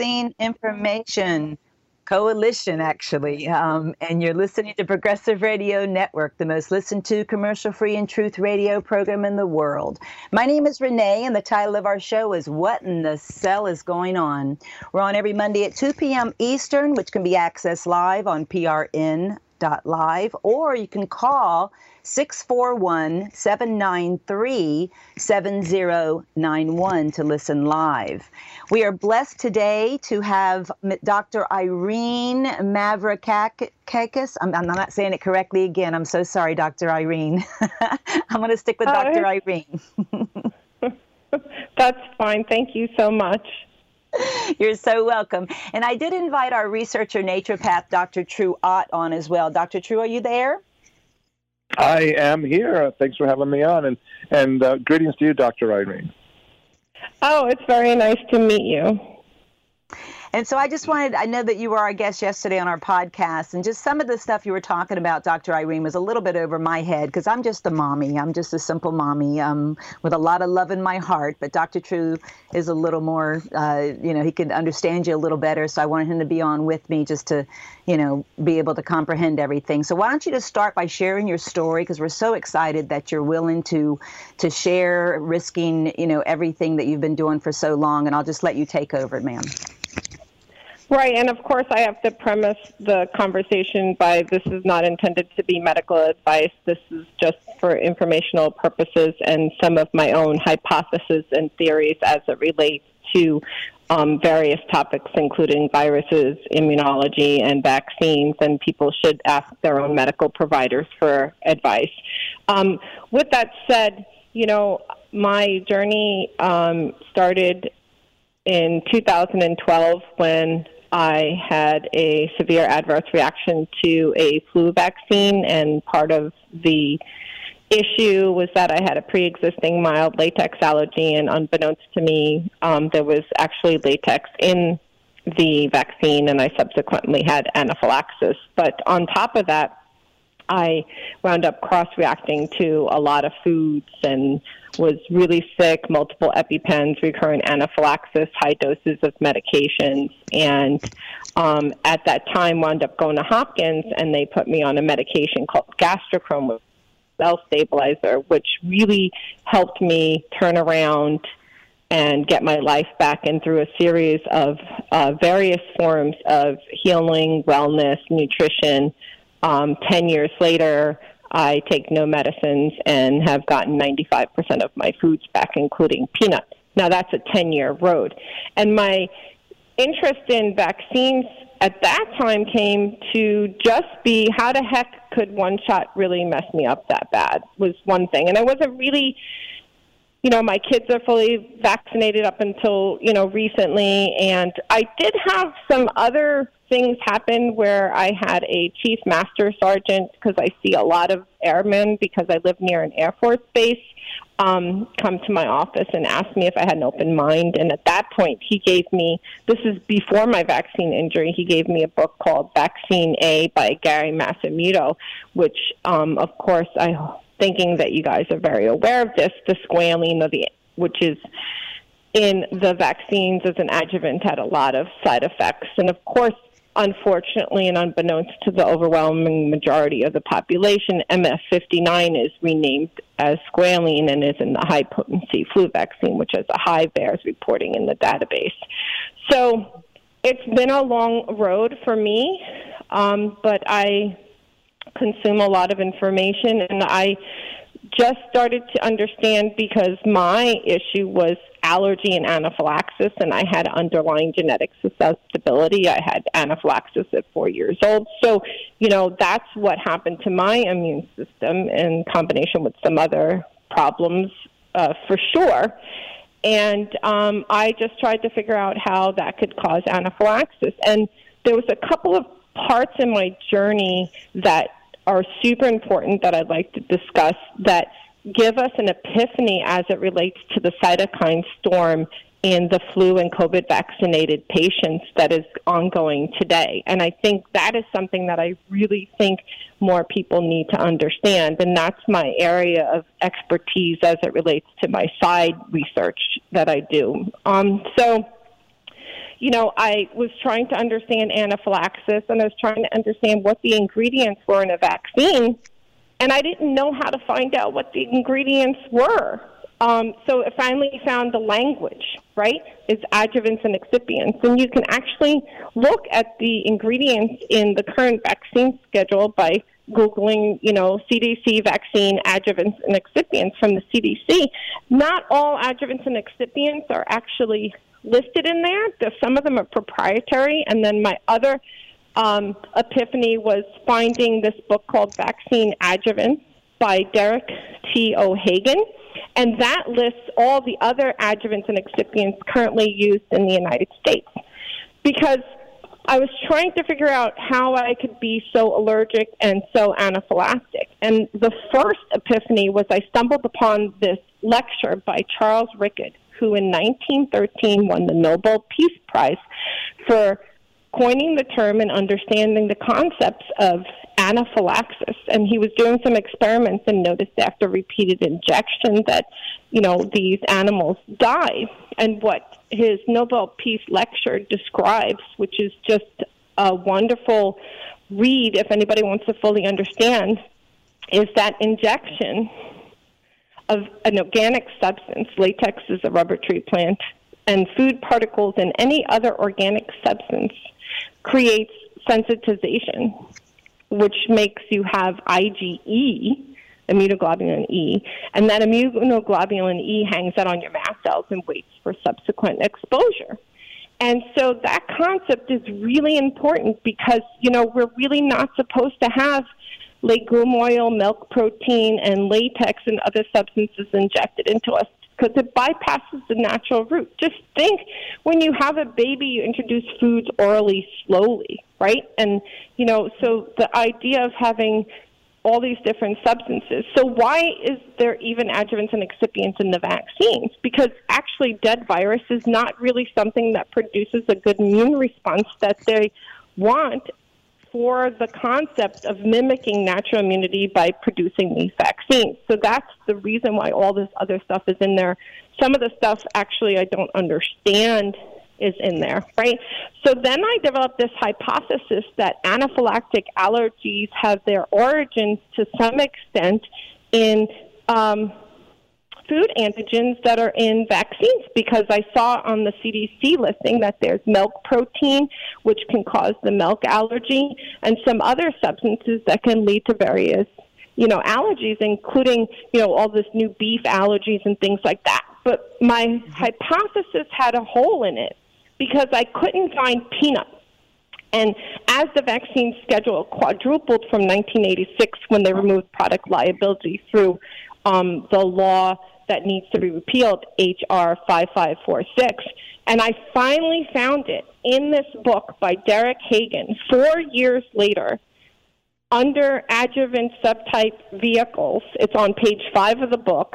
Vaccine Information Coalition, actually, um, and you're listening to Progressive Radio Network, the most listened to commercial free and truth radio program in the world. My name is Renee, and the title of our show is What in the Cell is Going On? We're on every Monday at 2 p.m. Eastern, which can be accessed live on prn.live, or you can call 641 793 7091 to listen live. We are blessed today to have Dr. Irene Mavrakakis. I'm, I'm not saying it correctly again. I'm so sorry, Dr. Irene. I'm going to stick with Dr. Irene. That's fine. Thank you so much. You're so welcome. And I did invite our researcher, naturopath, Dr. True Ott, on as well. Dr. True, are you there? I am here. Thanks for having me on, and and uh, greetings to you, Dr. Irene. Oh, it's very nice to meet you. And so I just wanted, I know that you were our guest yesterday on our podcast, and just some of the stuff you were talking about, Dr. Irene, was a little bit over my head because I'm just a mommy. I'm just a simple mommy um, with a lot of love in my heart. But Dr. True is a little more, uh, you know, he can understand you a little better. So I wanted him to be on with me just to, you know, be able to comprehend everything. So why don't you just start by sharing your story because we're so excited that you're willing to to share, risking, you know, everything that you've been doing for so long. And I'll just let you take over, ma'am. Right, and of course, I have to premise the conversation by this is not intended to be medical advice. This is just for informational purposes and some of my own hypotheses and theories as it relates to um, various topics, including viruses, immunology, and vaccines. And people should ask their own medical providers for advice. Um, with that said, you know, my journey um, started in 2012 when I had a severe adverse reaction to a flu vaccine, and part of the issue was that I had a pre existing mild latex allergy, and unbeknownst to me, um, there was actually latex in the vaccine, and I subsequently had anaphylaxis. But on top of that, I wound up cross reacting to a lot of foods and was really sick, multiple EpiPens, recurrent anaphylaxis, high doses of medications, and um, at that time wound up going to Hopkins and they put me on a medication called Gastrocrom, cell stabilizer, which really helped me turn around and get my life back and through a series of uh, various forms of healing, wellness, nutrition. Um, 10 years later, I take no medicines and have gotten 95% of my foods back, including peanuts. Now, that's a 10 year road. And my interest in vaccines at that time came to just be how the heck could one shot really mess me up that bad was one thing. And I wasn't really you know, my kids are fully vaccinated up until, you know, recently. And I did have some other things happen where I had a chief master sergeant, because I see a lot of airmen because I live near an Air Force base, um, come to my office and ask me if I had an open mind. And at that point, he gave me this is before my vaccine injury. He gave me a book called Vaccine A by Gary Matsumoto, which, um, of course, I thinking that you guys are very aware of this, the squalene, the, which is in the vaccines as an adjuvant, had a lot of side effects. And of course, unfortunately and unbeknownst to the overwhelming majority of the population, MF59 is renamed as squalene and is in the high potency flu vaccine, which has a high VAERS reporting in the database. So it's been a long road for me, um, but I consume a lot of information, and I just started to understand because my issue was allergy and anaphylaxis, and I had underlying genetic susceptibility. I had anaphylaxis at four years old. So, you know, that's what happened to my immune system in combination with some other problems uh, for sure. And um, I just tried to figure out how that could cause anaphylaxis. And there was a couple of parts in my journey that are super important that I'd like to discuss that give us an epiphany as it relates to the cytokine storm in the flu and COVID vaccinated patients that is ongoing today. And I think that is something that I really think more people need to understand. And that's my area of expertise as it relates to my side research that I do. Um, so, you know, I was trying to understand anaphylaxis and I was trying to understand what the ingredients were in a vaccine, and I didn't know how to find out what the ingredients were. Um, so I finally found the language, right? It's adjuvants and excipients. And you can actually look at the ingredients in the current vaccine schedule by Googling, you know, CDC vaccine adjuvants and excipients from the CDC. Not all adjuvants and excipients are actually listed in there. Some of them are proprietary. And then my other um, epiphany was finding this book called Vaccine Adjuvants by Derek T. O'Hagan and that lists all the other adjuvants and excipients currently used in the United States. Because I was trying to figure out how I could be so allergic and so anaphylactic. And the first epiphany was I stumbled upon this lecture by Charles Richet, who in 1913 won the Nobel Peace Prize for coining the term and understanding the concepts of anaphylaxis. And he was doing some experiments and noticed after repeated injection that, you know, these animals die. And what his Nobel Peace Lecture describes, which is just a wonderful read if anybody wants to fully understand, is that injection of an organic substance, latex is a rubber tree plant, and food particles and any other organic substance creates sensitization which makes you have IgE, immunoglobulin E, and that immunoglobulin E hangs out on your mast cells and waits for subsequent exposure. And so that concept is really important because, you know, we're really not supposed to have legume oil, milk protein, and latex and other substances injected into us because it bypasses the natural route. Just think when you have a baby, you introduce foods orally slowly, right? And, you know, so the idea of having all these different substances. So why is there even adjuvants and excipients in the vaccines? Because actually dead virus is not really something that produces a good immune response that they want for the concept of mimicking natural immunity by producing these vaccines. So that's the reason why all this other stuff is in there. Some of the stuff actually I don't understand is in there, right? So then I developed this hypothesis that anaphylactic allergies have their origins to some extent in um, food antigens that are in vaccines because I saw on the CDC listing that there's milk protein, which can cause the milk allergy, and some other substances that can lead to various, you know, allergies, including, you know, all this new beef allergies and things like that. But my mm-hmm. hypothesis had a hole in it because I couldn't find peanut. And as the vaccine schedule quadrupled from 1986 when they removed product liability through um, the law that needs to be repealed, H.R. 5546. And I finally found it in this book by Derek Hagan four years later under adjuvant subtype vehicles. It's on page five of the book.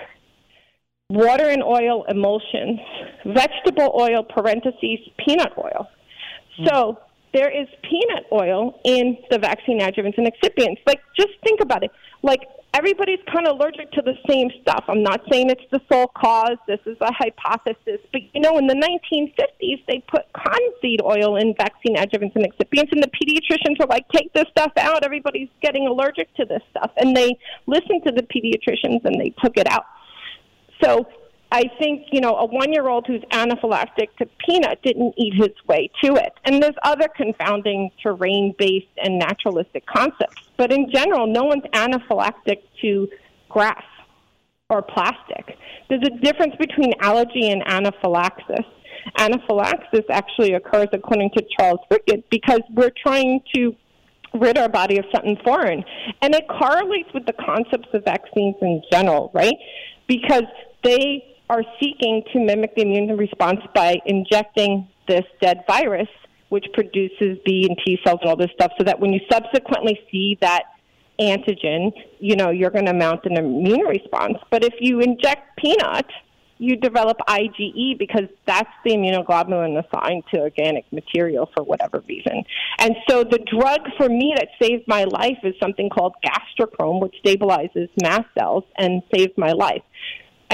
Water and oil emulsions, vegetable oil, parentheses, peanut oil. Hmm. So there is peanut oil in the vaccine adjuvants and excipients. Like, just think about it. Like, everybody's kind of allergic to the same stuff. I'm not saying it's the sole cause. This is a hypothesis. But, you know, in the 1950s, they put cottonseed oil in vaccine adjuvants and excipients, and the pediatricians were like, take this stuff out. Everybody's getting allergic to this stuff. And they listened to the pediatricians and they took it out. So I think, you know, a one year old who's anaphylactic to peanut didn't eat his way to it. And there's other confounding terrain based and naturalistic concepts. But in general, no one's anaphylactic to grass or plastic. There's a difference between allergy and anaphylaxis. Anaphylaxis actually occurs, according to Charles Richet, because we're trying to rid our body of something foreign. And it correlates with the concepts of vaccines in general, right? Because they are seeking to mimic the immune response by injecting this dead virus, which produces B and T cells and all this stuff, so that when you subsequently see that antigen, you know, you're going to mount an immune response. But if you inject peanut, you develop IgE because that's the immunoglobulin assigned to organic material for whatever reason. And so the drug for me that saved my life is something called gastrocrom, which stabilizes mast cells and saved my life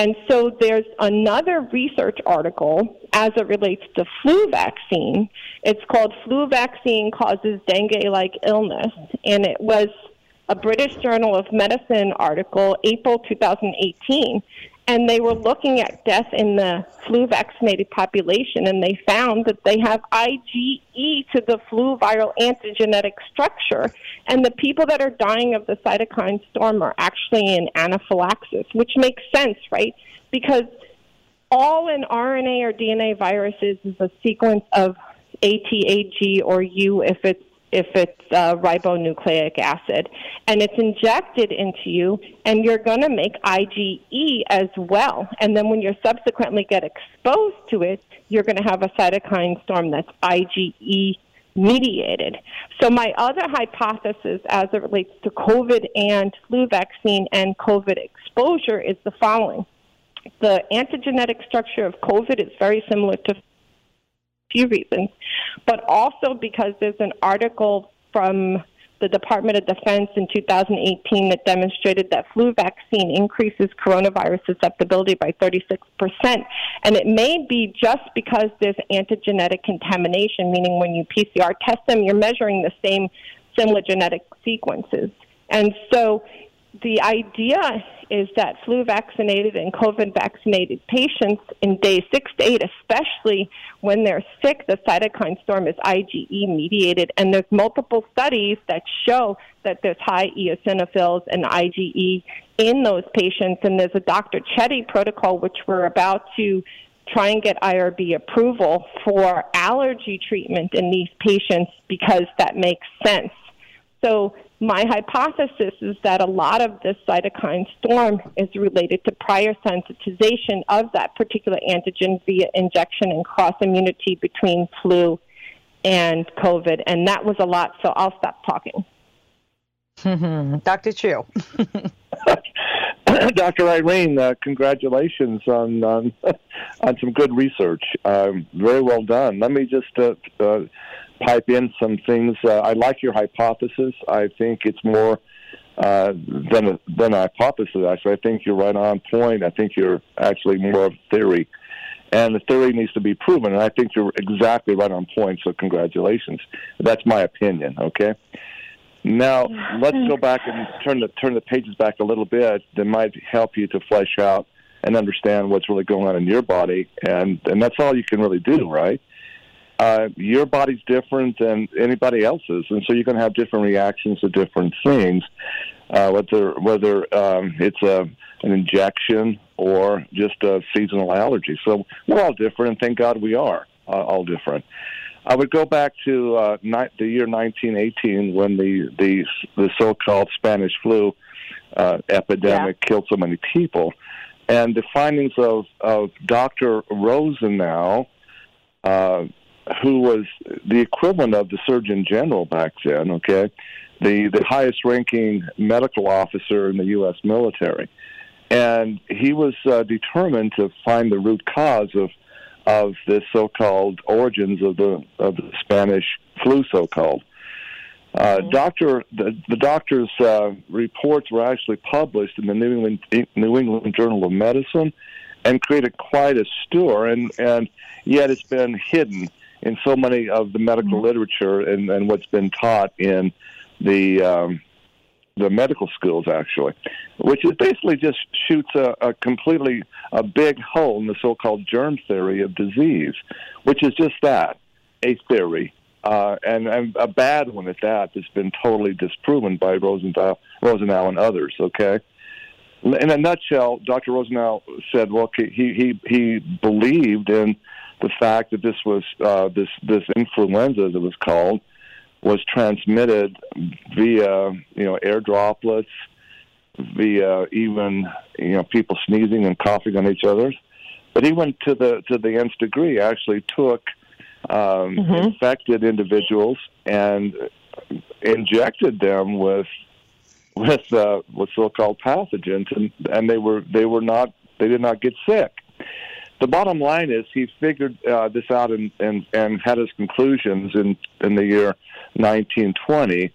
And so there's another research article as it relates to flu vaccine. It's called Flu Vaccine Causes Dengue Like Illness. And it was a British Journal of Medicine article, April 2018 and they were looking at death in the flu vaccinated population and they found that they have IgE to the flu viral antigenetic structure and the people that are dying of the cytokine storm are actually in anaphylaxis which makes sense right? Because all an RNA or DNA viruses is a sequence of ATAG or U if it's if it's uh, ribonucleic acid, and it's injected into you, and you're going to make IgE as well. And then when you subsequently get exposed to it, you're going to have a cytokine storm that's IgE mediated. So my other hypothesis as it relates to COVID and flu vaccine and COVID exposure is the following. The antigenetic structure of COVID is very similar to few reasons, but also because there's an article from the Department of Defense in 2018 that demonstrated that flu vaccine increases coronavirus susceptibility by 36%. And it may be just because there's antigenetic contamination, meaning when you PCR test them, you're measuring the same similar genetic sequences. And so the idea is that flu vaccinated and COVID vaccinated patients in day six to eight, especially when they're sick, the cytokine storm is IgE mediated. And there's multiple studies that show that there's high eosinophils and IgE in those patients. And there's a Dr. Chetty protocol, which we're about to try and get IRB approval for allergy treatment in these patients because that makes sense. So my hypothesis is that a lot of this cytokine storm is related to prior sensitization of that particular antigen via injection and cross immunity between flu and COVID. And that was a lot, so I'll stop talking. Dr. True. Dr. Irene, uh, congratulations on, on on some good research. Um, very well done. Let me just uh, uh, pipe in some things. Uh, I like your hypothesis. I think it's more uh, than a, than a hypothesis. Actually, I think you're right on point. I think you're actually more of theory, and the theory needs to be proven. And I think you're exactly right on point. So congratulations. That's my opinion. Okay. Now let's go back and turn the turn the pages back a little bit. That might help you to flesh out and understand what's really going on in your body, and and that's all you can really do, right? Uh, your body's different than anybody else's, and so you're going to have different reactions to different things, uh, whether whether um, it's a an injection or just a seasonal allergy. So we're all different, and thank God we are uh, all different. I would go back to uh, ni- the year 1918 when the the the so-called Spanish flu uh, epidemic yeah. killed so many people, and the findings of of Dr. Rosenau. Uh, who was the equivalent of the Surgeon General back then, okay? The, the highest ranking medical officer in the U.S. military. And he was uh, determined to find the root cause of, of this so called origins of the, of the Spanish flu, so called. Uh, mm-hmm. Doctor, the, the doctor's uh, reports were actually published in the New England, New England Journal of Medicine and created quite a stir, and, and yet it's been hidden in so many of the medical mm-hmm. literature and, and what's been taught in the um, the medical schools actually, which is basically just shoots a, a completely a big hole in the so-called germ theory of disease, which is just that a theory. Uh, and, and a bad one at that that's been totally disproven by Rosenthal, Rosenau and others. Okay, in a nutshell, Dr. Rosenau said, "Well, he he he believed in the fact that this was uh, this this influenza, as it was called, was transmitted via you know air droplets, via even you know people sneezing and coughing on each other. But he went to the to the nth degree. Actually, took um, mm-hmm. infected individuals and injected them with with uh, with so-called pathogens, and and they were they were not they did not get sick the bottom line is he figured uh, this out and, and, and had his conclusions in, in the year 1920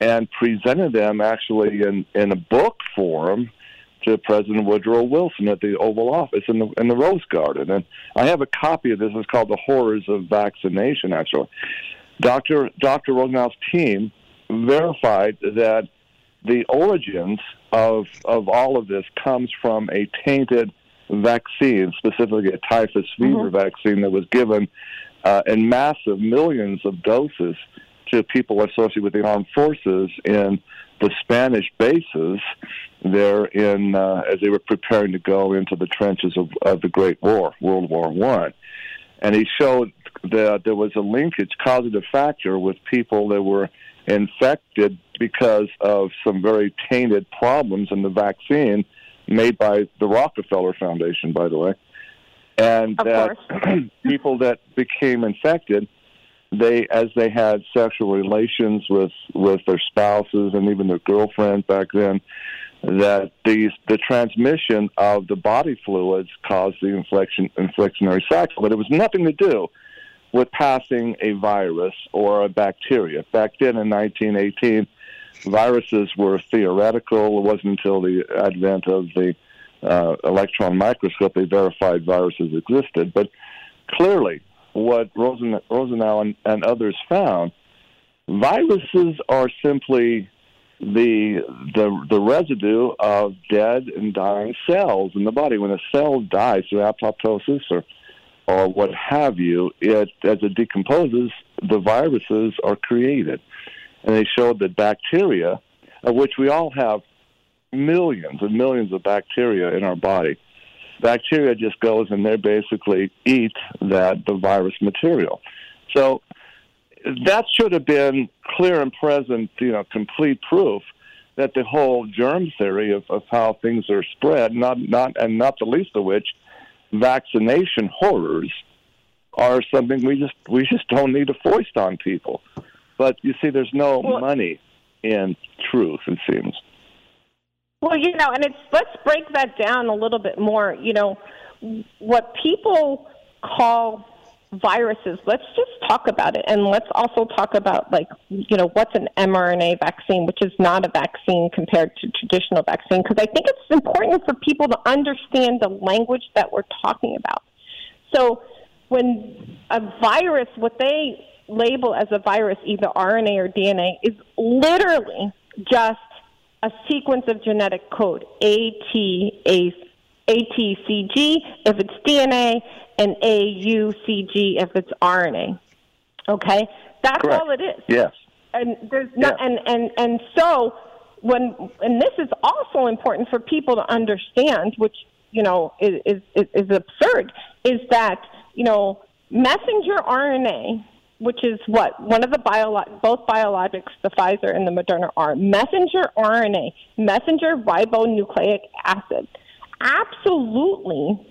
and presented them actually in, in a book form to President Woodrow Wilson at the Oval Office in the in the Rose Garden. And I have a copy of this. It's called "The Horrors of Vaccination." Actually, Dr. Dr. Rosenau's team verified that the origins of of all of this comes from a tainted vaccine, specifically a typhus fever mm-hmm. vaccine that was given uh, in massive millions of doses to people associated with the armed forces in the Spanish bases there in uh, as they were preparing to go into the trenches of, of the Great War, World War One, and he showed that there was a linkage, causative factor, with people that were infected because of some very tainted problems in the vaccine made by the Rockefeller Foundation, by the way, and of that people that became infected they as they had sexual relations with with their spouses and even their girlfriends back then that these the transmission of the body fluids caused the inflection inflectionary cycle. But it was nothing to do with passing a virus or a bacteria. Back then in 1918 viruses were theoretical it wasn't until the advent of the uh, electron microscope they verified viruses existed but clearly what Rosen, Rosenau and, and others found, viruses are simply the the the residue of dead and dying cells in the body. When a cell dies through apoptosis or or what have you, it as it decomposes, the viruses are created. And they showed that bacteria, of which we all have millions and millions of bacteria in our body, bacteria just goes and they basically eat that the virus material. So that should have been clear and present, you know, complete proof that the whole germ theory of, of how things are spread, not not and not the least of which vaccination horrors are something we just we just don't need to foist on people. But you see, there's no well, money in truth. It seems. Well, you know, and it's let's break that down a little bit more. You know, what people call viruses. Let's just talk about it, and let's also talk about like you know what's an mRNA vaccine, which is not a vaccine compared to traditional vaccine, because I think it's important for people to understand the language that we're talking about. So, when a virus, what they label as a virus, either RNA or DNA, is literally just a sequence of genetic code, ATACG if it's DNA and AUCG if it's RNA. Okay? That's Correct. all it is. Yes. And there's not and, and, and so when and this is also important for people to understand, which, you know, is is, is absurd, is that, you know, messenger RNA which is what one of the bio, both biologics, the Pfizer and the Moderna are messenger RNA, messenger ribonucleic acid, absolutely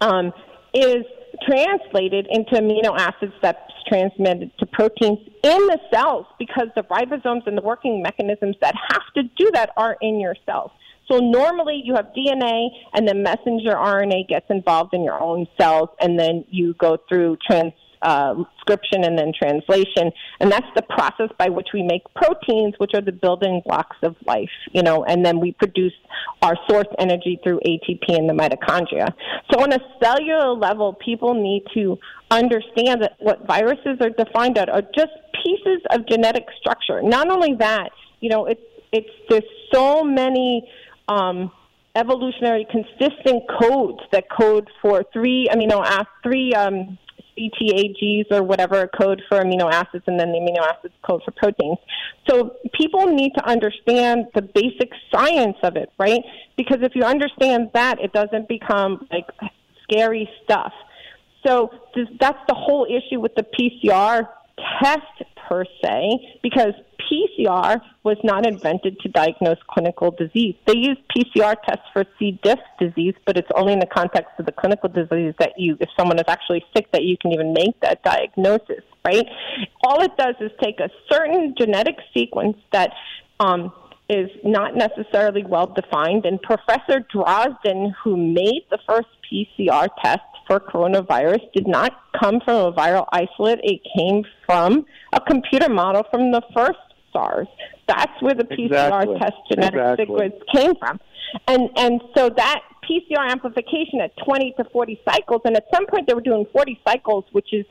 um, is translated into amino acids that's transmitted to proteins in the cells because the ribosomes and the working mechanisms that have to do that are in your cells. So normally you have DNA and then messenger RNA gets involved in your own cells and then you go through trans uh, scription and then translation. And that's the process by which we make proteins, which are the building blocks of life, you know, and then we produce our source energy through ATP in the mitochondria. So on a cellular level, people need to understand that what viruses are defined at are just pieces of genetic structure. Not only that, you know, it's, it's, there's so many, um, evolutionary consistent codes that code for three amino acids, three um, CTAGs or whatever code for amino acids, and then the amino acids code for proteins. So people need to understand the basic science of it, right? Because if you understand that, it doesn't become like scary stuff. So that's the whole issue with the PCR test per se, because PCR was not invented to diagnose clinical disease. They use PCR tests for C. diff disease, but it's only in the context of the clinical disease that you, if someone is actually sick, that you can even make that diagnosis, right? All it does is take a certain genetic sequence that um, is not necessarily well defined, and Professor Drosten, who made the first PCR test, for coronavirus did not come from a viral isolate. It came from a computer model from the first SARS. That's where the PCR Exactly. test genetic Exactly. sequence came from. And and so that PCR amplification at 20 to 40 cycles, and at some point they were doing 40 cycles, which is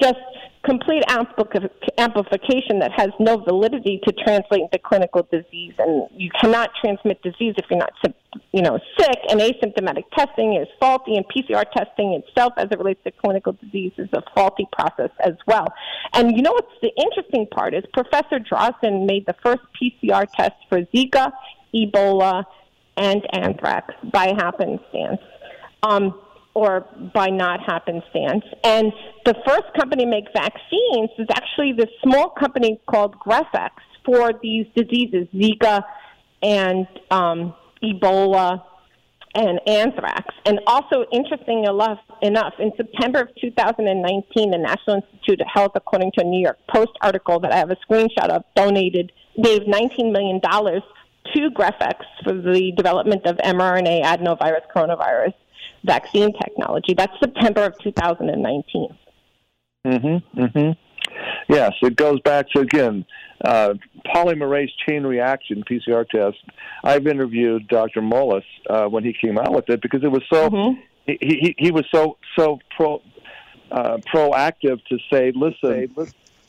just complete amplification that has no validity to translate into clinical disease. And you cannot transmit disease if you're not, you know, sick. And asymptomatic testing is faulty, and PCR testing itself, as it relates to clinical disease, is a faulty process as well. And you know what's the interesting part is Professor Drosten made the first PCR test for Zika, Ebola, and anthrax by happenstance. Um, or by not happenstance. And the first company to make vaccines is actually this small company called Greffex for these diseases, Zika and um, Ebola and anthrax. And also, interesting enough, enough, in September of 2019, the National Institute of Health, according to a New York Post article that I have a screenshot of, donated, gave $19 million to Greffex for the development of mRNA adenovirus coronavirus vaccine technology. That's September of 2019. Mm-hmm. Mm-hmm. Yes, it goes back to again uh, polymerase chain reaction PCR test. I've interviewed Dr. Mullis uh, when he came out with it because it was so Mhm. he, he he was so so pro uh, proactive to say, listen,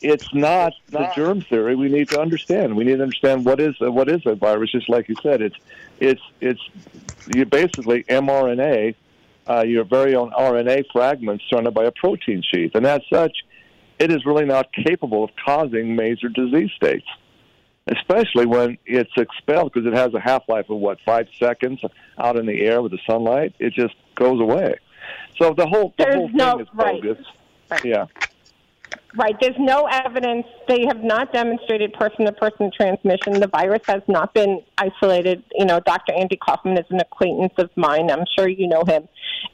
it's not the germ theory. We need to understand. We need to understand what is a, what is a virus. Just like you said, it's it's it's you basically mRNA, uh, your very own RNA fragments surrounded by a protein sheath, and as such, it is really not capable of causing major disease states. Especially when it's expelled, because it has a half life of what five seconds out in the air with the sunlight. It just goes away. So the whole the There's whole thing no- is right. bogus. Right. Yeah. Right. There's no evidence. They have not demonstrated person to person transmission. The virus has not been isolated. You know, Dr. Andy Kaufman is an acquaintance of mine. I'm sure you know him.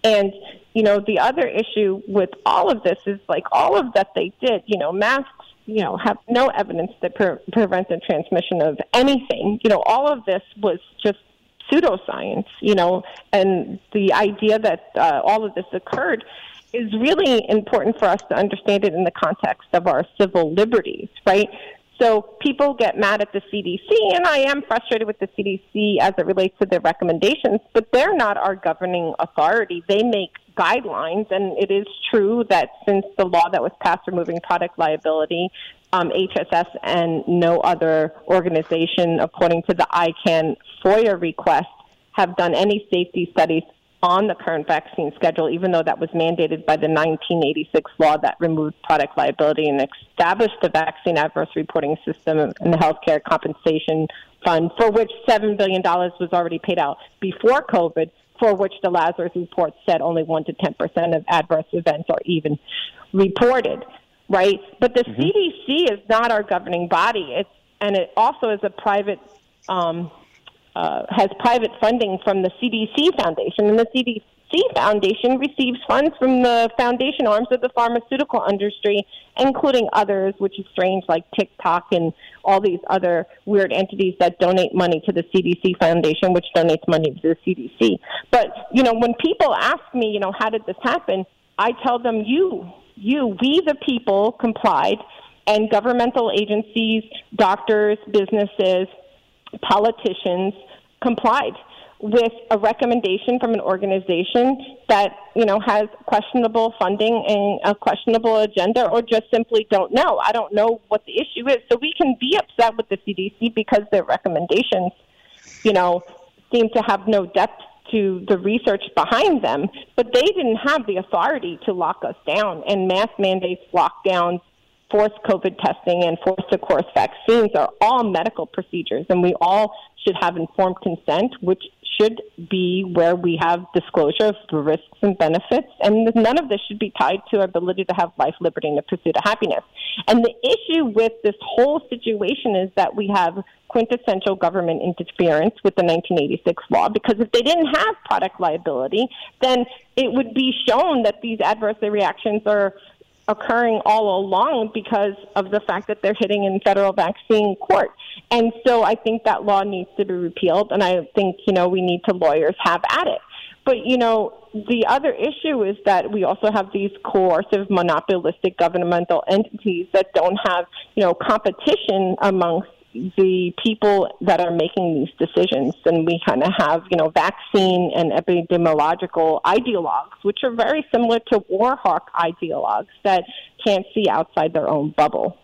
And, you know, the other issue with all of this is like all of that they did, you know, masks, you know, have no evidence that pre- prevent the transmission of anything. You know, all of this was just pseudoscience, you know, and the idea that uh, all of this occurred is really important for us to understand it in the context of our civil liberties, right? So people get mad at the CDC, and I am frustrated with the CDC as it relates to their recommendations, but they're not our governing authority. They make guidelines, and it is true that since the law that was passed removing product liability, um, HSS and no other organization, according to the ICAN FOIA request, have done any safety studies on the current vaccine schedule, even though that was mandated by the 1986 law that removed product liability and established the vaccine adverse reporting system and the healthcare compensation fund, for which $7 billion was already paid out before COVID, for which the Lazarus report said only 1 to 10% of adverse events are even reported, right? But the CDC is not our governing body. It's, and it also is a private um, uh, has private funding from the CDC Foundation, and the CDC Foundation receives funds from the foundation arms of the pharmaceutical industry, including others, which is strange, like TikTok and all these other weird entities that donate money to the CDC Foundation, which donates money to the CDC. But you know, when people ask me, you know, how did this happen? I tell them, you, you, we the people complied, and governmental agencies, doctors, businesses, politicians complied with a recommendation from an organization that you know has questionable funding and a questionable agenda or just simply don't know. I don't know what the issue is. So we can be upset with the cdc because their recommendations you know seem to have no depth to the research behind them. But they didn't have the authority to lock us down and mass mandates lockdowns forced COVID testing and forced to course vaccines are all medical procedures, and we all should have informed consent, which should be where we have disclosure of the risks and benefits, and none of this should be tied to our ability to have life, liberty, and the pursuit of happiness. And the issue with this whole situation is that we have quintessential government interference with the 1986 law because if they didn't have product liability, then it would be shown that these adverse reactions are occurring all along because of the fact that they're hitting in federal vaccine court. And so I think that law needs to be repealed, and I think, you know, we need to lawyers have at it. But, you know, the other issue is that we also have these coercive, monopolistic governmental entities that don't have, you know, competition amongst the people that are making these decisions. And we kind of have, you know, vaccine and epidemiological ideologues, which are very similar to war hawk ideologues that can't see outside their own bubble.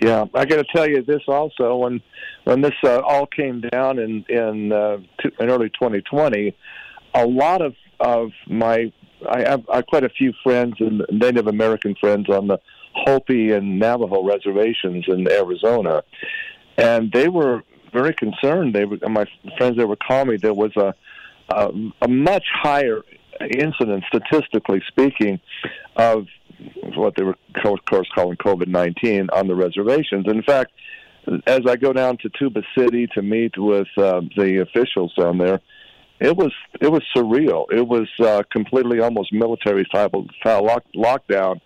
Yeah, I got to tell you this also. When when this uh, all came down in in, uh, in early 2020, a lot of of my I have, I have quite a few friends and Native American friends on the Hopi and Navajo reservations in Arizona, and they were very concerned. They were my friends. They were calling me. There was a a, a much higher incident, statistically speaking, of what they were, of course, calling COVID 19 on the reservations. In fact, as I go down to Tuba City to meet with uh, the officials down there, it was it was surreal. It was uh, completely almost military style lock, lockdown.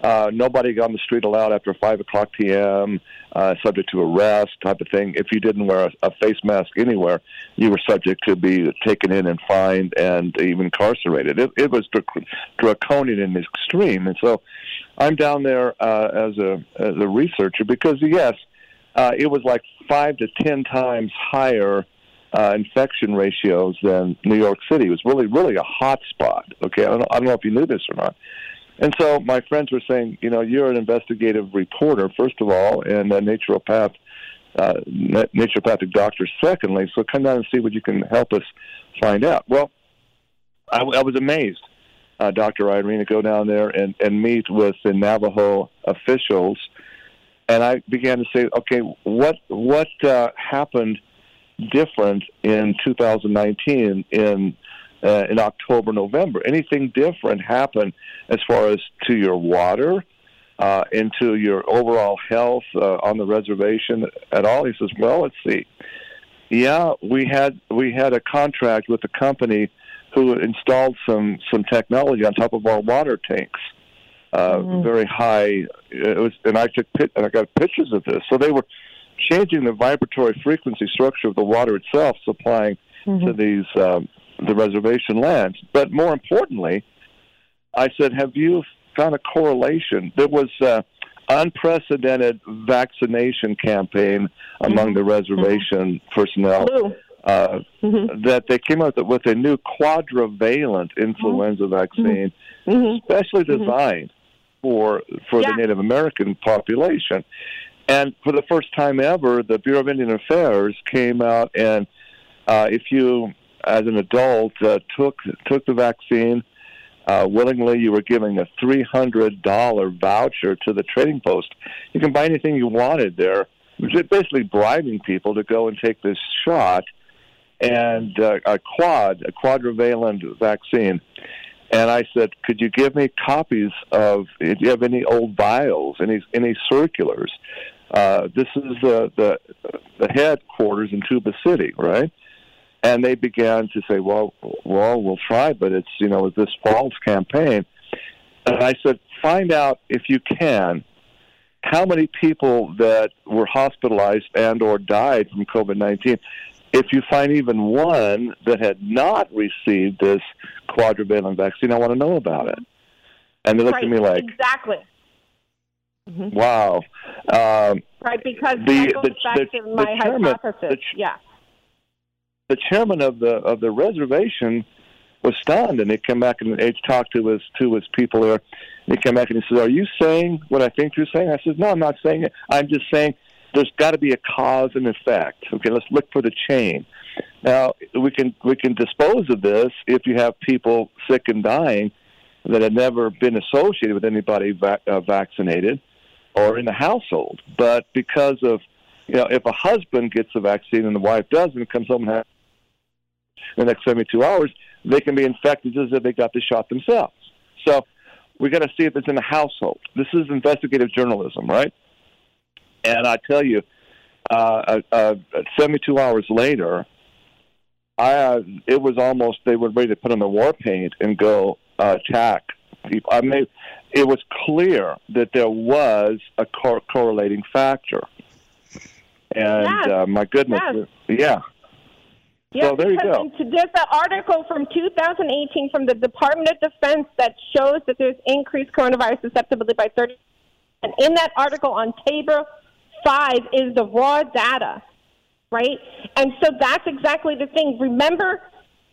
Uh, nobody got on the street allowed after 5 o'clock p.m., uh, subject to arrest type of thing. If you didn't wear a, a face mask anywhere, you were subject to be taken in and fined and even incarcerated. It, it was draconian the extreme. And so I'm down there uh, as, a, as a researcher because, yes, uh, it was like five to ten times higher uh, infection ratios than New York City. It was really, really a hot spot. Okay, I don't, I don't know if you knew this or not. And so my friends were saying, you know, you're an investigative reporter, first of all, and a naturopath, uh, naturopathic doctor, secondly. So come down and see what you can help us find out. Well, I, I was amazed, uh, Dr. Irene, to go down there and, and meet with the Navajo officials. And I began to say, okay, what what uh, happened different in 2019 in uh, in October, November. Anything different happen as far as to your water, uh, into your overall health uh, on the reservation at all? He says, "Well, let's see. Yeah, we had we had a contract with a company who installed some some technology on top of our water tanks." Uh, mm-hmm. Very high. It was, and I took pit, and I got pictures of this. So they were changing the vibratory frequency structure of the water itself, supplying mm-hmm. to these um, the reservation lands. But more importantly, I said, have you found a correlation? There was an unprecedented vaccination campaign among mm-hmm. the reservation mm-hmm. personnel. Uh, mm-hmm. That they came out with a new quadrivalent influenza mm-hmm. vaccine, mm-hmm. specially mm-hmm. designed for for yeah. the Native American population. And for the first time ever, the Bureau of Indian Affairs came out and uh, if you as an adult uh, took took the vaccine uh, willingly, you were giving a three hundred dollar voucher to the trading post. You can buy anything you wanted there. Basically, bribing people to go and take this shot and uh, a quad, a quadrivalent vaccine. And I said, could you give me copies of? If you have any old vials, any any circulars? Uh, this is uh, the the headquarters in Tuba City, right? And they began to say, "Well, well, we'll try, but it's you know this false campaign." And I said, "Find out if you can." How many people that were hospitalized and or died from COVID-19 if you find even one that had not received this quadrivalent vaccine, I want to know about it. And they looked right, at me like, exactly. Wow. Um, right, because the, the, the, to my chairman, hypothesis. yeah the chairman of the of the reservation was stunned, and he came back and he talked to his to his people there. He came back and he said, "Are you saying what I think you're saying?" I said, "No, I'm not saying it. I'm just saying there's got to be a cause and effect. Okay, let's look for the chain. Now we can we can dispose of this if you have people sick and dying that had never been associated with anybody va- uh, vaccinated or in the household, but because of you know, if a husband gets the vaccine and the wife doesn't, comes home and has in the next 72 hours, they can be infected as if they got the shot themselves. So we got to see if it's in the household. This is investigative journalism, right? And I tell you, uh, uh, 72 hours later, I uh, it was almost they were ready to put on the war paint and go uh, attack people. I mean, it was clear that there was a cor- correlating factor, and yes. uh, my goodness, yes. yeah, yeah, so there you go. There's an article from 2018 from the Department of Defense that shows that there's increased coronavirus susceptibility by 30. And in that article on Tabor five is the raw data, right? And so that's exactly the thing. Remember,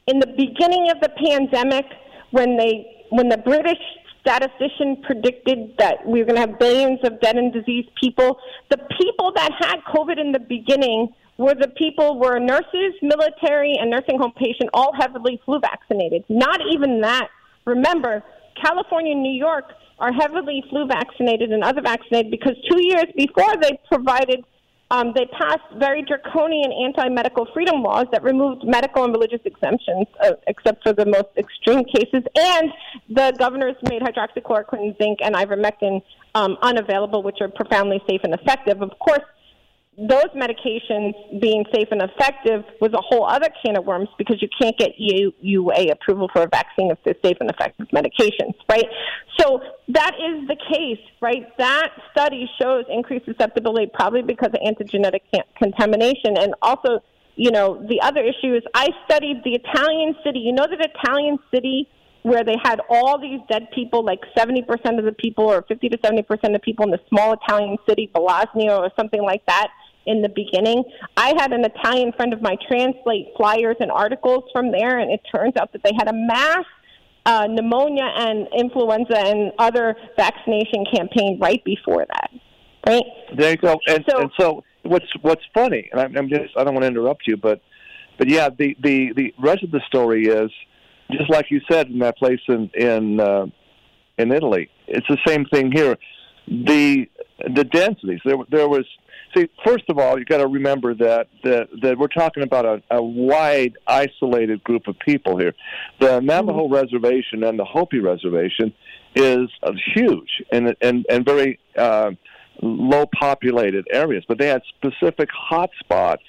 in the beginning of the pandemic, when they when the British statistician predicted that we were going to have billions of dead and diseased people, the people that had COVID in the beginning were the people were nurses, military, and nursing home patients, all heavily flu vaccinated. Not even that. Remember, California and New York are heavily flu vaccinated and other vaccinated because two years before they provided, um, they passed very draconian anti-medical freedom laws that removed medical and religious exemptions, uh, except for the most extreme cases. And the governors made hydroxychloroquine, zinc, and ivermectin um, unavailable, which are profoundly safe and effective. Of course, those medications being safe and effective was a whole other can of worms because you can't get EUA approval for a vaccine if they're safe and effective medications, right? So that is the case, right? That study shows increased susceptibility probably because of antigenetic contamination and also, you know, the other issue is I studied the Italian city. You know that Italian city where they had all these dead people, like 70% of the people or 50 to 70% of people in the small Italian city, Bologna or something like that, in the beginning. I had an Italian friend of mine translate flyers and articles from there, and it turns out that they had a mass uh, pneumonia and influenza and other vaccination campaign right before that. Right there, you go. And so, and so what's what's funny, and I'm, I'm just I don't want to interrupt you, but but yeah, the the the rest of the story is just like you said in that place in in uh, in Italy. It's the same thing here. The the densities there there was See, first of all, you got to remember that, that that we're talking about a, a wide, isolated group of people here. The Navajo mm-hmm. Reservation and the Hopi Reservation is uh, huge and and and very uh, low populated areas, but they had specific hot spots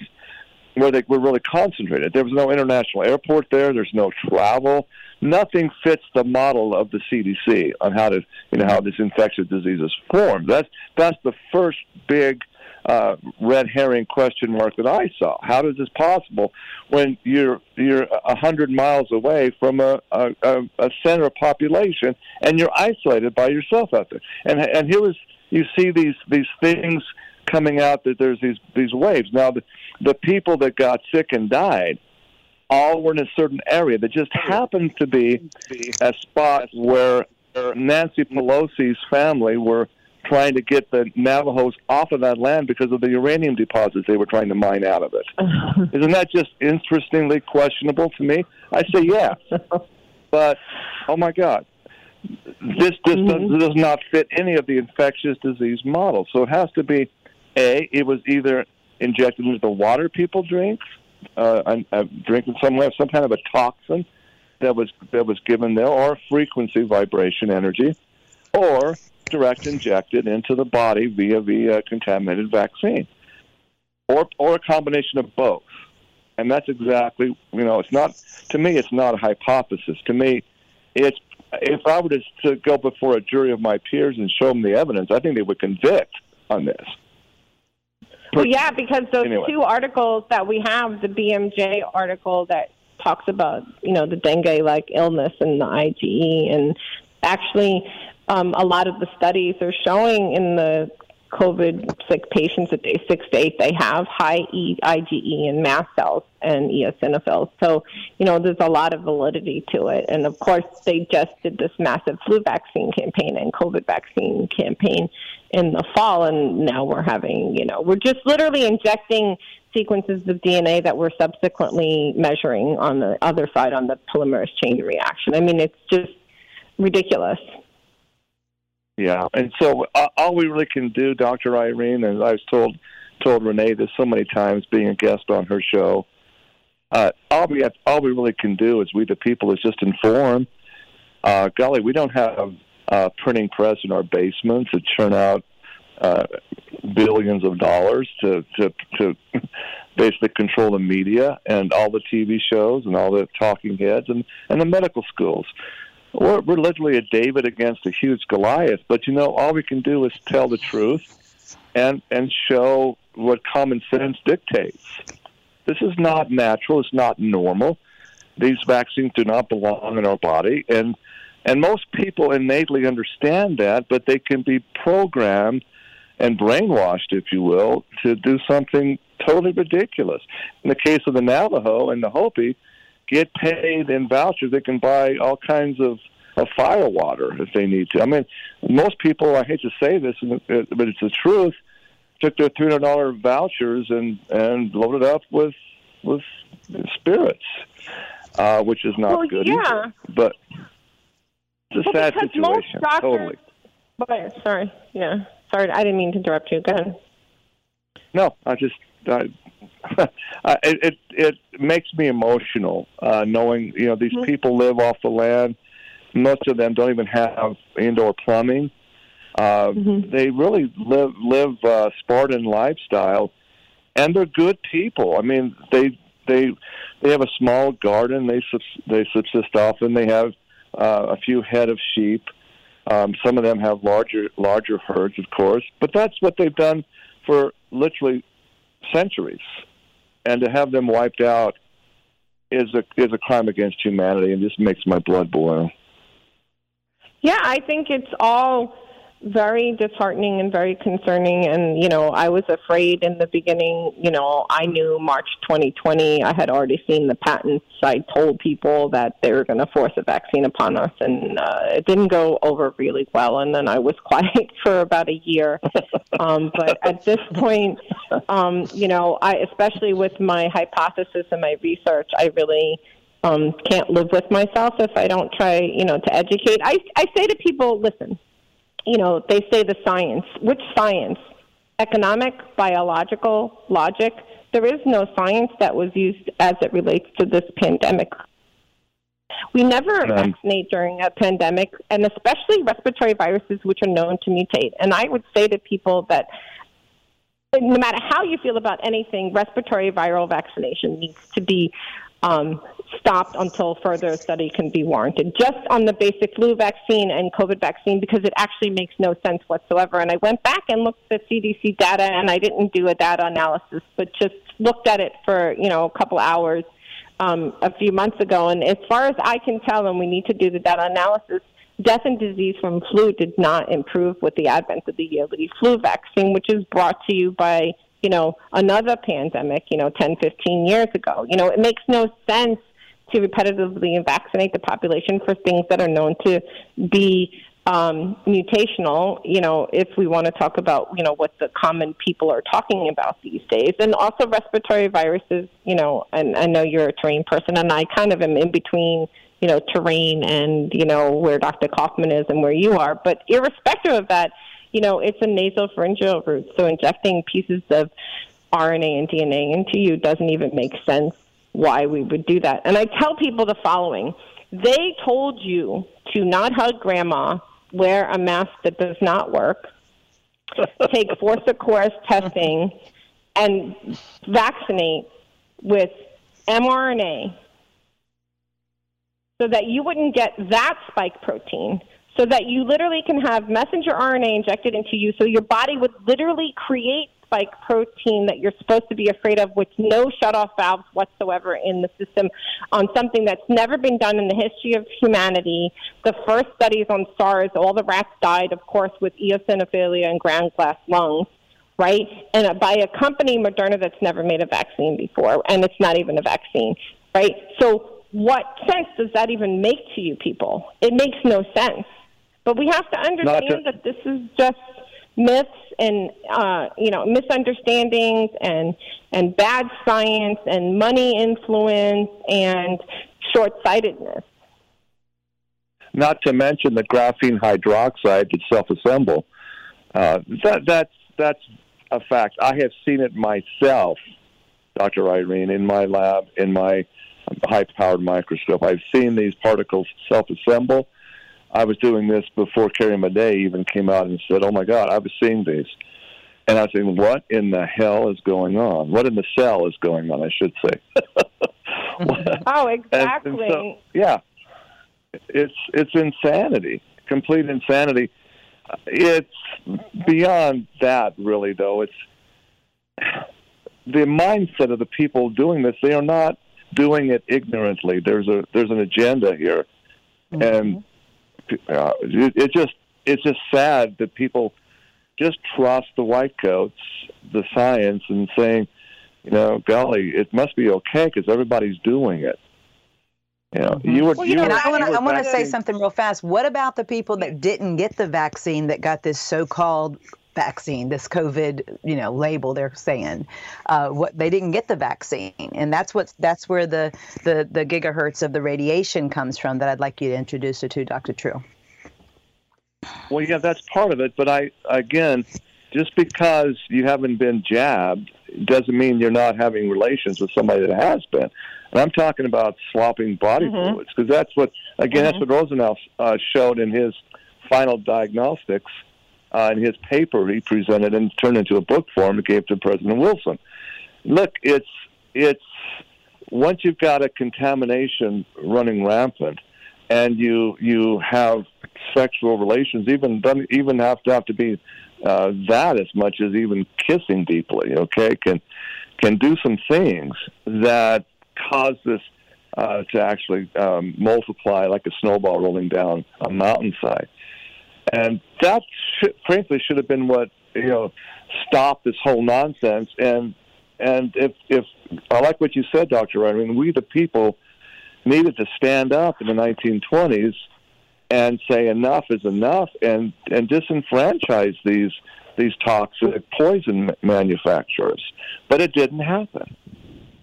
where they were really concentrated. There was no international airport there. There's no travel. Nothing fits the model of the CDC on how to, you know, how this infectious disease is formed. That's that's the first big uh, red herring question mark that I saw. How is this possible when you're you're a hundred miles away from a, a, a center of population and you're isolated by yourself out there? And and here is you see these these things coming out that there's these these waves. Now the the people that got sick and died all were in a certain area that just happened to be a spot where Nancy Pelosi's family were trying to get the Navajos off of that land because of the uranium deposits they were trying to mine out of it. Isn't that just interestingly questionable to me? I say yes, but oh my God, this this mm-hmm. does, does not fit any of the infectious disease models. So it has to be a. It was either injected into the water people drink, uh, uh, drinking some some kind of a toxin that was that was given there, or frequency vibration energy, or direct injected into the body via via contaminated vaccine, or or a combination of both. And that's exactly you know it's not to me it's not a hypothesis. To me, it's if I were to go before a jury of my peers and show them the evidence, I think they would convict on this. Well, yeah, because those anyway. two articles that we have, the BMJ article that talks about you know the dengue like illness and the IgE, and actually um, a lot of the studies are showing in the COVID sick patients at day six to eight, they have high e- IgE and mast cells and eosinophils. So, you know, there's a lot of validity to it. And of course, they just did this massive flu vaccine campaign and COVID vaccine campaign in the fall. And now we're having, you know, we're just literally injecting sequences of DNA that we're subsequently measuring on the other side on the polymerase chain reaction. I mean, it's just ridiculous. Yeah, and so uh, all we really can do, Dr. Irene, and I was told told Renee this so many times, being a guest on her show. Uh, all we have, all we really can do is we the people is just inform. Uh, golly, we don't have a printing press in our basements to churn out uh, billions of dollars to to to basically control the media and all the TV shows and all the talking heads and and the medical schools we're, we're literally a David against a huge Goliath. But you know, all we can do is tell the truth and and show what common sense dictates. This is not natural. It's not normal. These vaccines do not belong in our body, and and most people innately understand that, but they can be programmed and brainwashed, if you will, to do something totally ridiculous. In the case of the Navajo and the Hopi, get paid in vouchers. They can buy all kinds of, of fire water if they need to. I mean, most people, I hate to say this, but it's the truth, took their $300 vouchers and, and loaded up with, with spirits, uh, which is not well, good yeah. either. But it's a well, sad because situation. Most doctors, totally. But, sorry, yeah. Sorry, I didn't mean to interrupt you. Go ahead. No, I just I, I, it it makes me emotional uh, knowing you know these Mhm. people live off the land. Most of them don't even have indoor plumbing. Uh, Mhm. They really live live uh, Spartan lifestyle, and they're good people. I mean, they they they have a small garden. They subs- they subsist off, and they have uh, a few head of sheep. Um, some of them have larger larger herds, of course, but that's what they've done for literally centuries. And to have them wiped out is a is a crime against humanity, and just makes my blood boil. Yeah, I think it's all very disheartening and very concerning. And, you know, I was afraid in the beginning. You know, I knew March 2020, I had already seen the patents. I told people that they were going to force a vaccine upon us, and uh, it didn't go over really well. And then I was quiet for about a year. Um, but at this point, um, you know, I, especially with my hypothesis and my research, I really um, can't live with myself if I don't try, you know, to educate. I, I say to people, listen, you know, they say the science. Which science? Economic, biological, logic? There is no science that was used as it relates to this pandemic. We never None. vaccinate during a pandemic, and especially respiratory viruses, which are known to mutate. And I would say to people that no matter how you feel about anything, respiratory viral vaccination needs to be um, stopped until further study can be warranted. Just on the basic flu vaccine and COVID vaccine, because it actually makes no sense whatsoever. And I went back and looked at the CDC data, and I didn't do a data analysis, but just looked at it for you know a couple hours um, a few months ago. And as far as I can tell, and we need to do the data analysis, death and disease from flu did not improve with the advent of the yearly flu vaccine, which is brought to you by, you know, another pandemic, you know, 10, 15 years ago. You know, it makes no sense to repetitively vaccinate the population for things that are known to be um, mutational, you know, if we want to talk about, you know, what the common people are talking about these days. And also respiratory viruses, you know, and I know you're a terrain person and I kind of am in between, you know, terrain and, you know, where Dr. Kaufman is and where you are. But irrespective of that, you know, it's a nasopharyngeal route. So injecting pieces of RNA and DNA into you doesn't even make sense why we would do that. And I tell people the following they told you to not hug grandma, wear a mask that does not work, take force of course testing, and vaccinate with mRNA so that you wouldn't get that spike protein, so that you literally can have messenger RNA injected into you, so your body would literally create spike protein that you're supposed to be afraid of with no shutoff valves whatsoever in the system on something that's never been done in the history of humanity. The first studies on SARS, all the rats died, of course, with eosinophilia and ground glass lungs right? And uh, by a company, Moderna, that's never made a vaccine before, and it's not even a vaccine, right? So, what sense does that even make to you people? It makes no sense. But we have to understand to- that this is just myths and uh, you know misunderstandings and and bad science and money influence and short-sightedness. Not to mention the graphene hydroxide that self-assemble. Uh, that that's that's a fact. I have seen it myself, Dr. Irene, in my lab, in my high-powered microscope. I've seen these particles self-assemble. I was doing this before Carrie Madej even came out and said, "Oh my God, I was seeing these," and I was thinking, "What in the hell is going on? What in the cell is going on? I should say." Oh, exactly. and so, yeah, it's it's insanity, complete insanity. It's beyond that, really. Though it's the mindset of the people doing this. They are not doing it ignorantly. There's a there's an agenda here, and mm-hmm. Uh, it, it just it's just sad that people just trust the white coats, the science, and saying, you know, golly, it must be okay because everybody's doing it. You know, mm-hmm. you were. Well, you, know, were, I want to. I want to say something real fast. What about the people that didn't get the vaccine that got this so-called vaccine, this COVID, you know, label they're saying, uh, what they didn't get the vaccine, and that's what that's where the the the gigahertz of the radiation comes from. That I'd like you to introduce it to, Dr. True. Well, yeah, that's part of it, but I again, just because you haven't been jabbed doesn't mean you're not having relations with somebody that has been. And I'm talking about swapping body mm-hmm. fluids because that's what again mm-hmm. that's what Rosenau uh, showed in his final diagnostics uh, in his paper he presented and turned into a book form and gave to President Wilson. Look, it's it's once you've got a contamination running rampant, and you you have sexual relations, even doesn't even have to have to be uh, that as much as even kissing deeply. Okay, can can do some things that cause this uh, to actually um, multiply like a snowball rolling down a mountainside. And that, should, frankly, should have been what you know stopped this whole nonsense. And and if if I like what you said, Doctor, I mean, we the people needed to stand up in the 1920s and say enough is enough, and and disenfranchise these these toxic poison manufacturers. But it didn't happen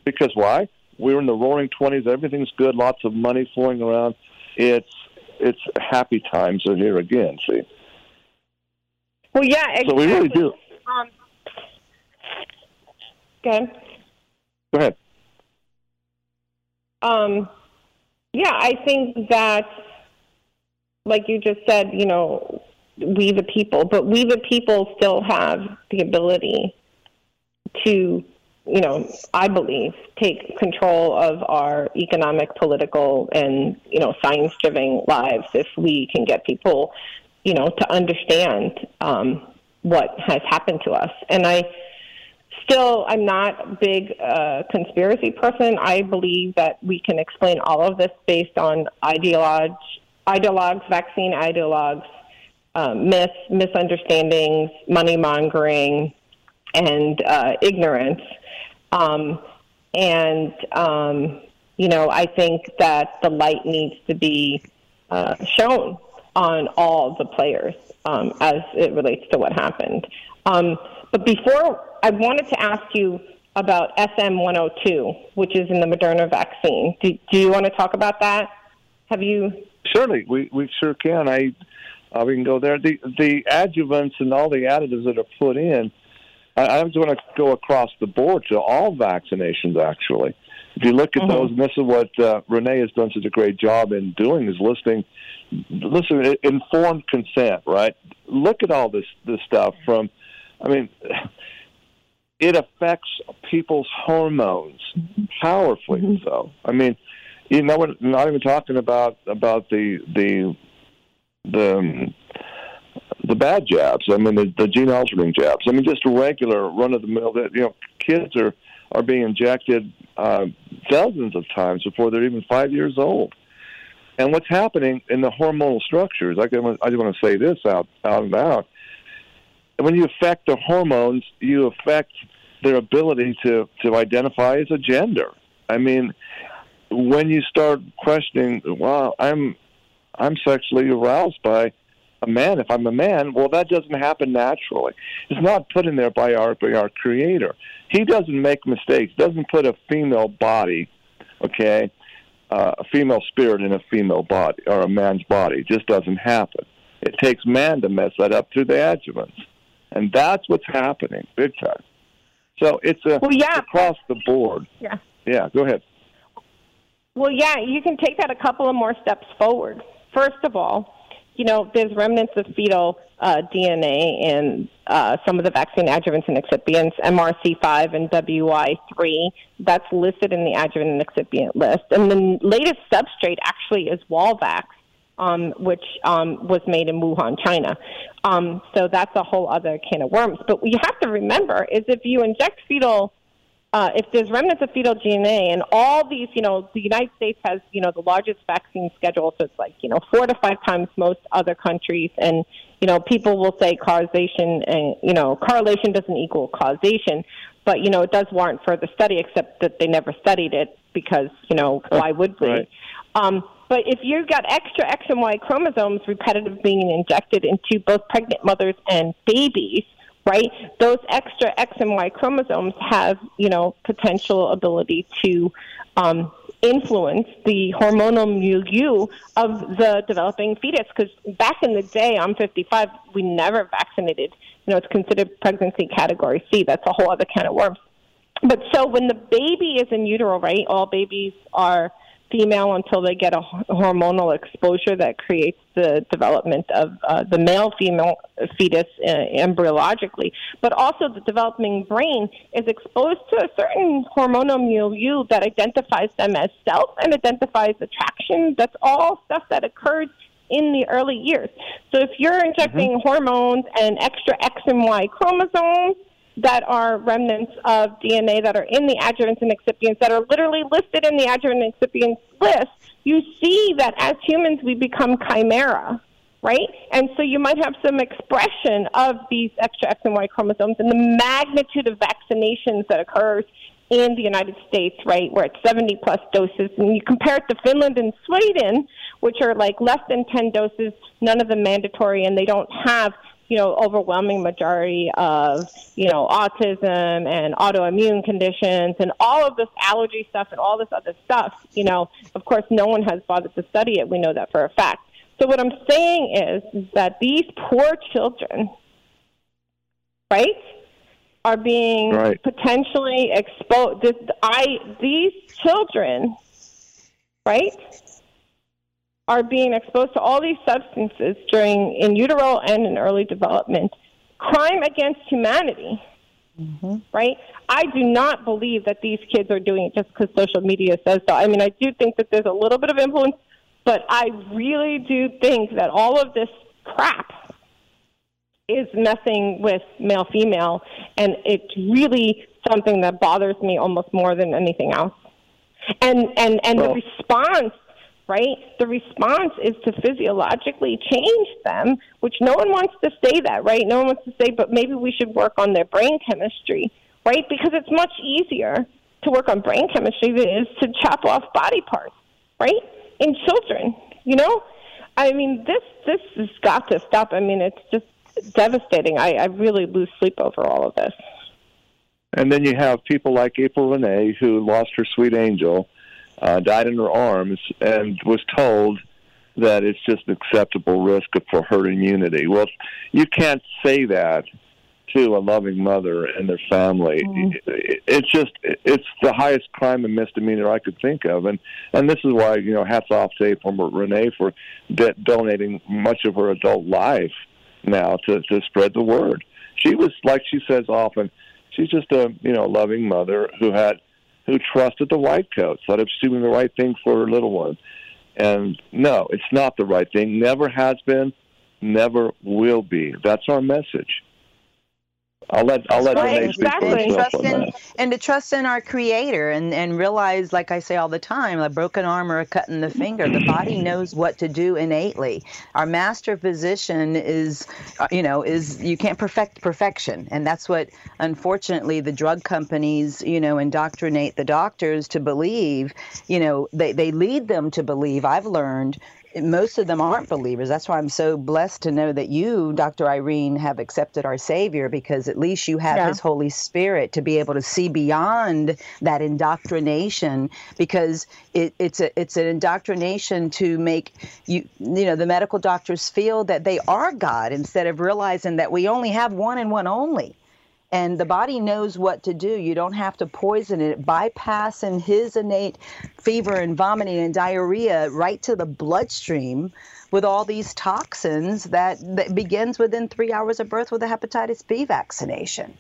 because why? We were in the Roaring Twenties. Everything's good. Lots of money flowing around. It's it's happy times are here again. See. Well, yeah. Exactly. So we really do. Um, good. Go ahead. Um, yeah, I think that, like you just said, you know, we the people, but we the people still have the ability to you know, I believe, take control of our economic, political, and you know, science-driven lives if we can get people, you know, to understand um, what has happened to us. And I still, I'm not a big uh, conspiracy person. I believe that we can explain all of this based on ideologues, ideologues, vaccine ideologues, um, myths, misunderstandings, money mongering, and uh, ignorance. Um, and, um, you know, I think that the light needs to be uh, shown on all the players um, as it relates to what happened. Um, but before, I wanted to ask you about SM102, which is in the Moderna vaccine. Do, do you want to talk about that? Have you? Certainly, we, we sure can. I uh, we can go there. The the adjuvants and all the additives that are put in I, I just want to go across the board to all vaccinations, actually. If you look at mm-hmm. those, and this is what uh, Renee has done such a great job in doing, is listing, listen, informed consent, right? Look at all this this stuff from, I mean, it affects people's hormones powerfully. Mm-hmm. So, I mean, you know, we're not even talking about about the the the the bad jabs. I mean, the, the gene altering jabs. I mean, just regular run of the mill. That you know, kids are are being injected uh, dozens of times before they're even five years old. And what's happening in the hormonal structures? I, can, I just want to say this out out and out. When you affect the hormones, you affect their ability to to identify as a gender. I mean, when you start questioning, well, I'm I'm sexually aroused by a man, if I'm a man, well, that doesn't happen naturally. It's not put in there by our by our Creator. He doesn't make mistakes. Doesn't put a female body, okay, uh, a female spirit in a female body or a man's body. It just doesn't happen. It takes man to mess that up through the adjuvants, and that's what's happening big time. So it's a well, yeah. across the board. Yeah. Yeah. Go ahead. Well, yeah, you can take that a couple of more steps forward. First of all, you know, there's remnants of fetal uh, DNA in uh, some of the vaccine adjuvants and excipients, MRC5 and WY3. That's listed in the adjuvant and excipient list. And the latest substrate actually is Walvax, um, which um, was made in Wuhan, China. Um, so that's a whole other can of worms. But what you have to remember is if you inject fetal uh, if there's remnants of fetal DNA and all these, you know, the United States has, you know, the largest vaccine schedule, so it's like, you know, four to five times most other countries. And, you know, people will say causation and, you know, correlation doesn't equal causation, but, you know, it does warrant further study, except that they never studied it because, you know, why would we? Right. Um, but if you've got extra X and Y chromosomes repetitive being injected into both pregnant mothers and babies, right? Those extra X and Y chromosomes have, you know, potential ability to um, influence the hormonal milieu of the developing fetus. Because back in the day, I'm 55, we never vaccinated. You know, it's considered pregnancy category C. That's a whole other can of worms. But so when the baby is in utero, right? All babies are female until they get a hormonal exposure that creates the development of uh, the male female fetus uh, embryologically, but also the developing brain is exposed to a certain hormonal milieu that identifies them as self and identifies attraction. That's all stuff that occurs in the early years. So if you're injecting mm-hmm. hormones and extra X and Y chromosomes, that are remnants of DNA that are in the adjuvants and excipients that are literally listed in the adjuvant and excipients list, you see that as humans we become chimera, right? And so you might have some expression of these extra X and Y chromosomes and the magnitude of vaccinations that occurs in the United States, right, where it's 70 plus doses, and you compare it to Finland and Sweden, which are like less than 10 doses, none of them mandatory, and they don't have you know, overwhelming majority of, you know, autism and autoimmune conditions and all of this allergy stuff and all this other stuff, you know, of course, no one has bothered to study it. We know that for a fact. So what I'm saying is, is that these poor children, right, are being right. potentially exposed. This, I, these children, right, are being exposed to all these substances during in utero and in early development. Crime against humanity. Mm-hmm. Right? I do not believe that these kids are doing it just because social media says so. I mean, I do think that there's a little bit of influence, but I really do think that all of this crap is messing with male female, and it's really something that bothers me almost more than anything else. And and and well, the response right? The response is to physiologically change them, which no one wants to say that, right? No one wants to say, but maybe we should work on their brain chemistry, right? Because it's much easier to work on brain chemistry than it is to chop off body parts, right? In children, you know? I mean, this this has got to stop. I mean, it's just devastating. I, I really lose sleep over all of this. And then you have people like April Renee, who lost her sweet angel, uh, died in her arms and was told that it's just an acceptable risk for herd immunity. Well, you can't say that to a loving mother and their family. Mm-hmm. It's just it's the highest crime and misdemeanor I could think of, and and this is why you know hats off to April Renee for de- donating much of her adult life now to to spread the word. She was like she says often, she's just a you know loving mother who had who trusted the white coats, thought it was doing the right thing for her little one. And no, it's not the right thing. Never has been, never will be. That's our message. I'll let I'll let right, Renee exactly. speak for trust in, and to trust in our Creator and and realize, like I say all the time, a broken arm or a cut in the finger, the body knows what to do innately. Our master physician is, uh, you know, is you can't perfect perfection, and that's what unfortunately the drug companies, you know, indoctrinate the doctors to believe. You know, they they lead them to believe. I've learned most of them aren't believers. That's why I'm so blessed to know that you, Dr. Irene, have accepted our Savior because at least you have yeah. His Holy Spirit to be able to see beyond that indoctrination because it, it's a it's an indoctrination to make you you know the medical doctors feel that they are God instead of realizing that we only have one and one only and the body knows what to do. You don't have to poison it, bypassing his innate fever and vomiting and diarrhea right to the bloodstream with all these toxins that, that begins within three hours of birth with a hepatitis B vaccination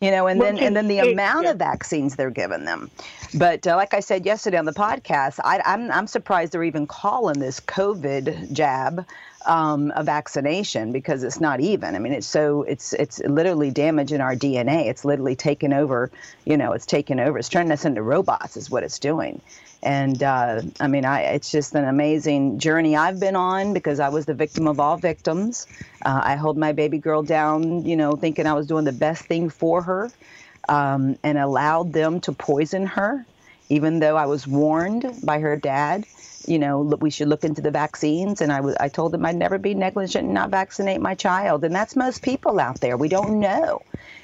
you know and then and then the amount of vaccines they're giving them. But uh, like i said yesterday on the podcast I, I'm, I'm surprised they're even calling this covid jab um, a vaccination because it's not even. I mean, it's so it's it's literally damaging our DNA. It's literally taken over. You know, it's taken over. It's turning us into robots. Is what it's doing. And uh, I mean, I, it's just an amazing journey I've been on because I was the victim of all victims. Uh, I held my baby girl down, you know, thinking I was doing the best thing for her, um, and allowed them to poison her, even though I was warned by her dad you know, we should look into the vaccines. And I, w- I told them I'd never be negligent and not vaccinate my child. And that's most people out there. We don't know.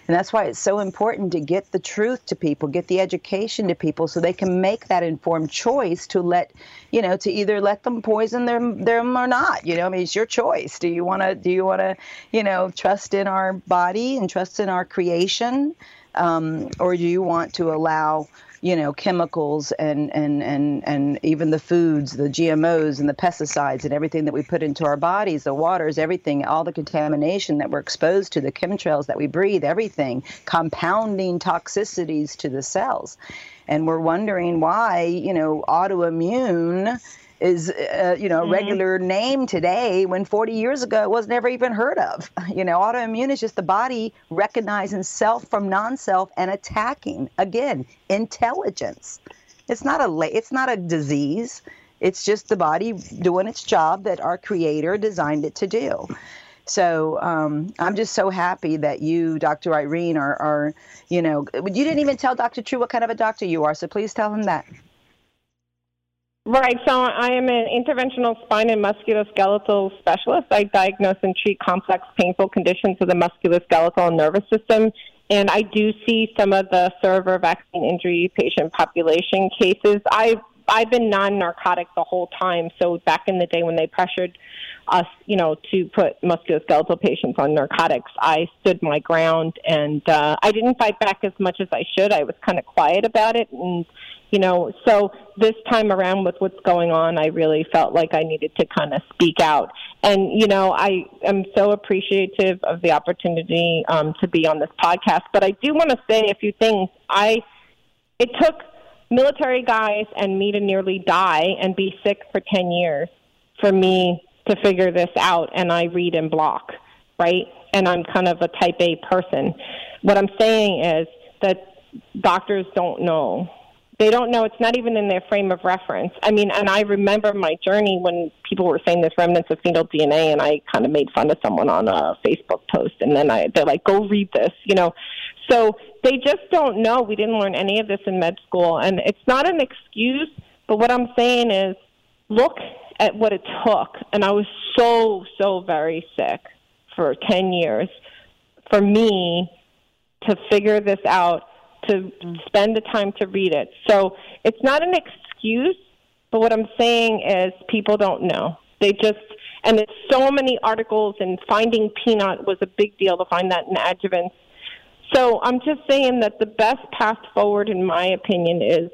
And that's why it's so important to get the truth to people, get the education to people so they can make that informed choice to let, you know, to either let them poison them, them or not. You know, I mean, it's your choice. Do you want to, do you want to, you know, trust in our body and trust in our creation? Um, or do you want to allow, you know chemicals and and and and even the foods the gmos and the pesticides and everything that we put into our bodies the waters everything all the contamination that we're exposed to the chemtrails that we breathe everything compounding toxicities to the cells. And we're wondering why you know autoimmune is uh, you know a mm-hmm. regular name today when 40 years ago it was never even heard of you know autoimmune is just the body recognizing self from non-self and attacking again intelligence it's not a it's not a disease it's just the body doing its job that our creator designed it to do so um, I'm just so happy that you, Dr. Irene, are, are, you know, you didn't even tell Dr. True what kind of a doctor you are. So please tell him that. Right. So I am an interventional spine and musculoskeletal specialist. I diagnose and treat complex, painful conditions of the musculoskeletal and nervous system. And I do see some of the server vaccine injury patient population cases. I've I've been non-narcotic the whole time. So back in the day when they pressured us, you know, to put musculoskeletal patients on narcotics, I stood my ground and uh, I didn't fight back as much as I should. I was kind of quiet about it and you know, so this time around with what's going on, I really felt like I needed to kind of speak out. And, you know, I am so appreciative of the opportunity um, to be on this podcast. But I do want to say a few things. I, it took military guys and me to nearly die and be sick for 10 years for me to figure this out. And I read and block, right? And I'm kind of a type A person. What I'm saying is that doctors don't know they don't know it's not even in their frame of reference. I mean, and I remember my journey when people were saying there's remnants of fetal DNA, and I kind of made fun of someone on a Facebook post, and then I they're like, "Go read this," you know. So they just don't know. We didn't learn any of this in med school, and it's not an excuse. But what I'm saying is, look at what it took, and I was so so very sick for ten years for me to figure this out to mm-hmm. spend the time to read it. So it's not an excuse, but what I'm saying is people don't know. They just and it's so many articles and finding peanut was a big deal to find that in adjuvants. So I'm just saying that the best path forward in my opinion is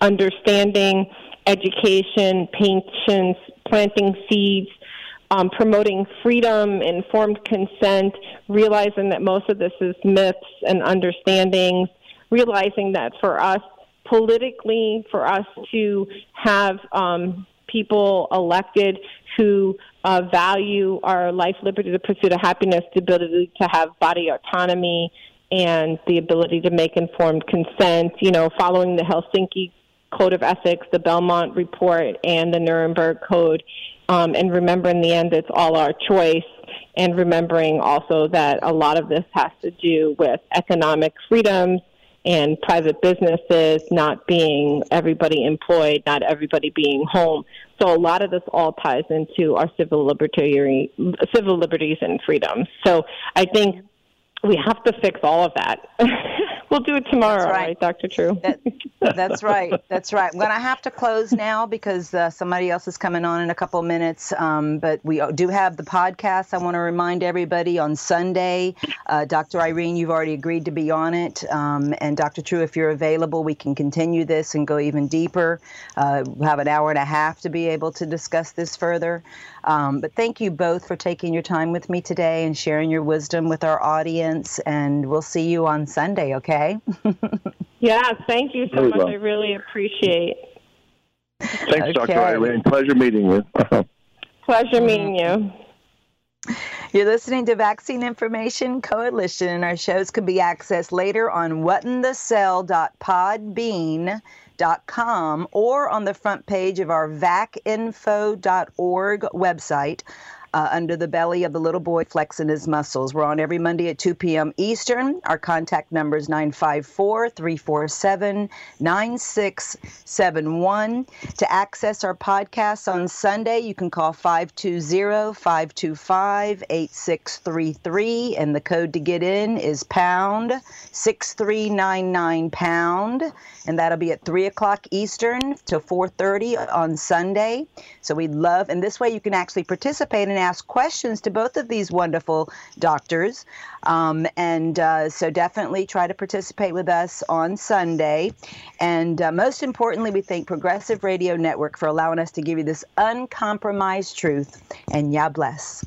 understanding, education, patience, planting seeds, um, promoting freedom, informed consent, realizing that most of this is myths and understandings, realizing that for us politically, for us to have um, people elected who uh, value our life, liberty, the pursuit of happiness, the ability to have body autonomy, and the ability to make informed consent, you know, following the Helsinki Code of Ethics, the Belmont Report, and the Nuremberg Code. Um, and remember, in the end, it's all our choice. And remembering also that a lot of this has to do with economic freedoms and private businesses not being everybody employed, not everybody being home. So a lot of this all ties into our civil liberty, civil liberties and freedoms. So I think we have to fix all of that. we'll do it tomorrow, that's right. right, Dr. True? That, that's right. That's right. I'm going to have to close now because uh, somebody else is coming on in a couple minutes. Um, but we do have the podcast. I want to remind everybody on Sunday, uh, Dr. Irene, you've already agreed to be on it. Um, and Dr. True, if you're available, we can continue this and go even deeper. Uh, we'll have an hour and a half to be able to discuss this further. Um, but thank you both for taking your time with me today and sharing your wisdom with our audience. And we'll see you on Sunday, okay? yeah, thank you so much. Well. I really appreciate Thanks, okay. Dr. Irene. Pleasure meeting you. Pleasure meeting you. You're listening to Vaccine Information Coalition, and our shows can be accessed later on whatinthecell.podbean.com or on the front page of our vacinfo.org website uh, under the belly of the little boy flexing his muscles. We're on every Monday at 2 p.m. Eastern. Our contact number is 954 347 9671. To access our podcast on Sunday, you can call 520 525 8633, and the code to get in is pound 6399 pound, and that'll be at 3 o'clock Eastern to 4.30 on Sunday. So we'd love, and this way you can actually participate and ask questions to both of these wonderful doctors. Um, and uh, so definitely try to participate with us on Sunday. And uh, most importantly, we thank Progressive Radio Network for allowing us to give you this uncompromised truth. And ya bless.